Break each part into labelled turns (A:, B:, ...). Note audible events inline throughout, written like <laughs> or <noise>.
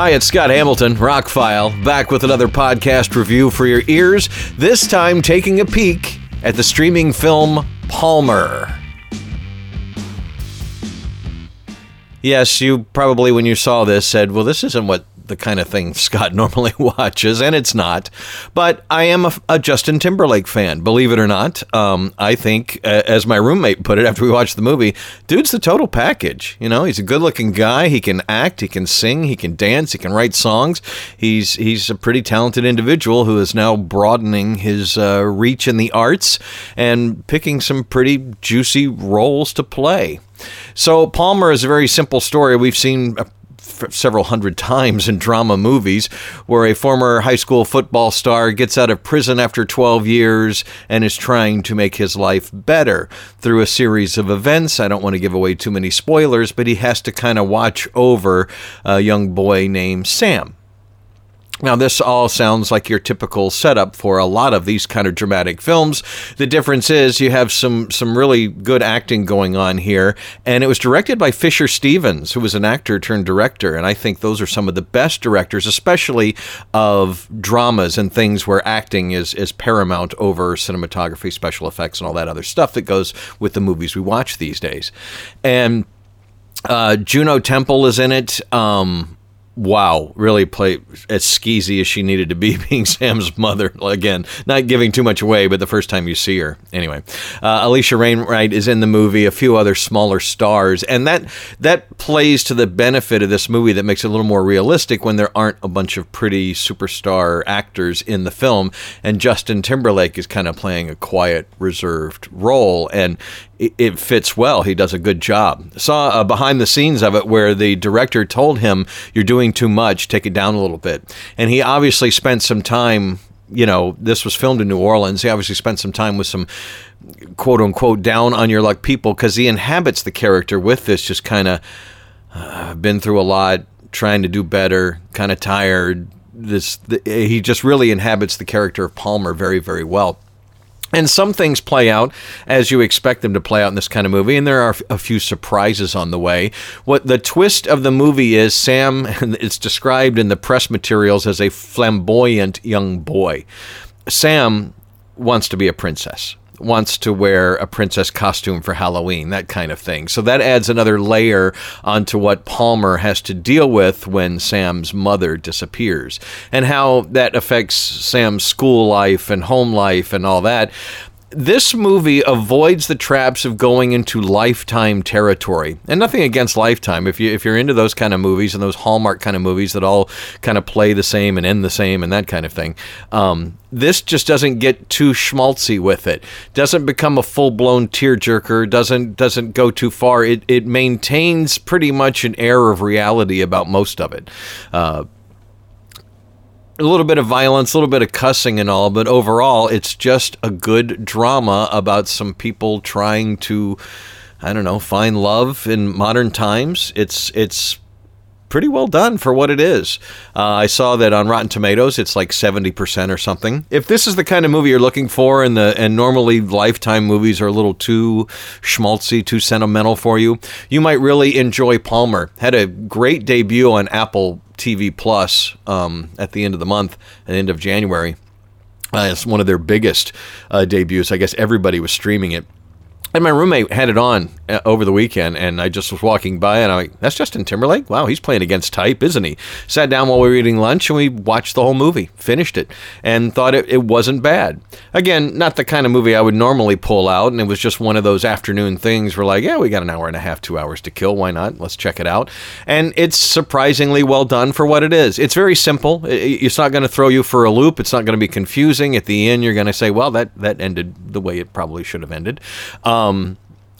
A: Hi, it's Scott Hamilton, Rockfile, back with another podcast review for your ears. This time taking a peek at the streaming film Palmer. Yes, you probably, when you saw this, said, well, this isn't what the kind of thing <laughs> Scott normally <laughs> watches, and it's not. But I am a, a Justin Timberlake fan, believe it or not. Um, I think, uh, as my roommate put it after we watched the movie, dude's the total package. You know, he's a good-looking guy. He can act, he can sing, he can dance, he can write songs. He's he's a pretty talented individual who is now broadening his uh, reach in the arts and picking some pretty juicy roles to play. So Palmer is a very simple story. We've seen several hundred times in drama movies where a former high school football star gets out of prison after 12 years and is trying to make his life better through a series of events. I don't want to give away too many spoilers, but he has to kind of watch over a young boy named Sam. Now, this all sounds like your typical setup for a lot of these kind of dramatic films. The difference is you have some some really good acting going on here, and it was directed by Fisher Stevens, who was an actor turned director, and I think those are some of the best directors, especially of dramas and things where acting is is paramount over cinematography, special effects, and all that other stuff that goes with the movies we watch these days. And uh, Juno Temple is in it. Um, wow, really play as skeezy as she needed to be, <laughs> being Sam's mother. Again, not giving too much away, but the first time you see her. Anyway, uh, Alisha Wainwright is in the movie, a few other smaller stars, and that that plays to the benefit of this movie that makes it a little more realistic when there aren't a bunch of pretty superstar actors in the film, and Justin Timberlake is kind of playing a quiet, reserved role, and it, it fits well. He does a good job. Saw behind the scenes of it where the director told him, "You're doing too much. Take it down a little bit." And he obviously spent some time. You know, this was filmed in New Orleans. He obviously spent some time with some quote unquote down on your luck people because he inhabits the character with this just kind of uh, been through a lot, trying to do better, kind of tired. This the, he just really inhabits the character of Palmer very very well. And some things play out as you expect them to play out in this kind of movie, and there are a few surprises on the way. What the twist of the movie is Sam, <laughs> it's described in the press materials as a flamboyant young boy. Sam wants to be a princess wants to wear a princess costume for Halloween, that kind of thing. So that adds another layer onto what Palmer has to deal with when Sam's mother disappears and how that affects Sam's school life and home life and all that this movie avoids the traps of going into lifetime territory. And nothing against lifetime. If you if you're into those kind of movies and those hallmark kind of movies that all kind of play the same and end the same and that kind of thing um, this just doesn't get too schmaltzy with it. Doesn't become a full-blown tearjerker. Doesn't doesn't go too far. It, it maintains pretty much an air of reality about most of it. Uh, a little bit of violence, a little bit of cussing and all, but overall, it's just a good drama about some people trying to, I don't know, find love in modern times. It's it's pretty well done for what it is. Uh, I saw that on Rotten Tomatoes, it's like seventy percent or something. If this is the kind of movie you're looking for, and the and normally Lifetime movies are a little too schmaltzy, too sentimental for you, you might really enjoy Palmer. Had a great debut on Apple TV Plus um, at the end of the month, at the end of January. Uh, it's one of their biggest uh, debuts. I guess everybody was streaming it. And my roommate had it on uh, over the weekend, and I just was walking by, and I'm like, "That's Justin Timberlake. Wow, he's playing against type, isn't he?" Sat down while we were eating lunch, and we watched the whole movie, finished it, and thought it, it wasn't bad. Again, not the kind of movie I would normally pull out, and it was just one of those afternoon things. Where like, yeah, we got an hour and a half, two hours to kill. Why not? Let's check it out. And it's surprisingly well done for what it is. It's very simple. It's not going to throw you for a loop. It's not going to be confusing. At the end, you're going to say, "Well, that that ended the way it probably should have ended." Um, um,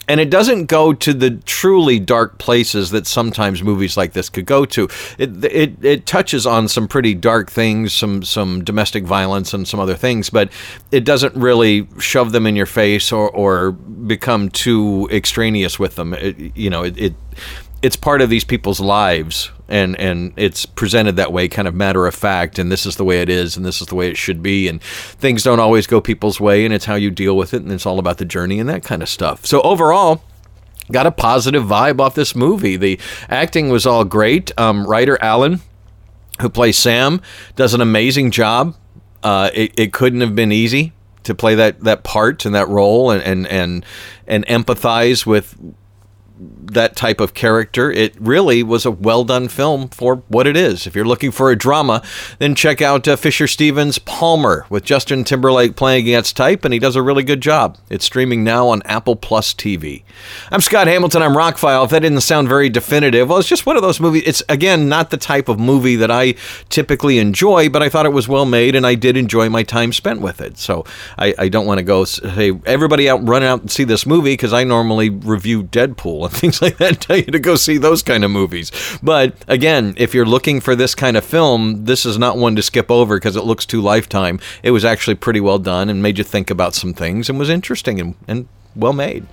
A: and it doesn't go to the truly dark places that sometimes movies like this could go to. It, it it touches on some pretty dark things, some some domestic violence and some other things, but it doesn't really shove them in your face or or become too extraneous with them. It, you know, it, it it's part of these people's lives and and it's presented that way kind of matter of fact and this is the way it is and this is the way it should be and things don't always go people's way and it's how you deal with it and it's all about the journey and that kind of stuff. So overall got a positive vibe off this movie. The acting was all great. Um, Ryder Allen who plays Sam, does an amazing job. Uh, it, it couldn't have been easy to play that, that part and that role and, and, and, and empathize with that type of character. It really was a well done film for what it is. If you're looking for a drama, then check out uh, Fisher Stevens' Palmer with Justin Timberlake playing against type, and he does a really good job. It's streaming now on Apple Plus TV. I'm Scott Hamilton. I'm Rockfile. If that didn't sound very definitive, well, it's just one of those movies. It's, again, not the type of movie that I typically enjoy, but I thought it was well made, and I did enjoy my time spent with it. So I, I don't want to go say, everybody out, run out and see this movie, because I normally review Deadpool <laughs> things like that tell you to go see those kind of movies. But again, if you're looking for this kind of film, this is not one to skip over because it looks too lifetime. It was actually pretty well done and made you think about some things and was interesting and, and well made.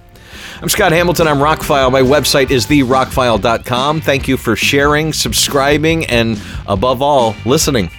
A: I'm Scott Hamilton. I'm Rockfile. My website is therockfile.com. Thank you for sharing, subscribing, and above all, listening.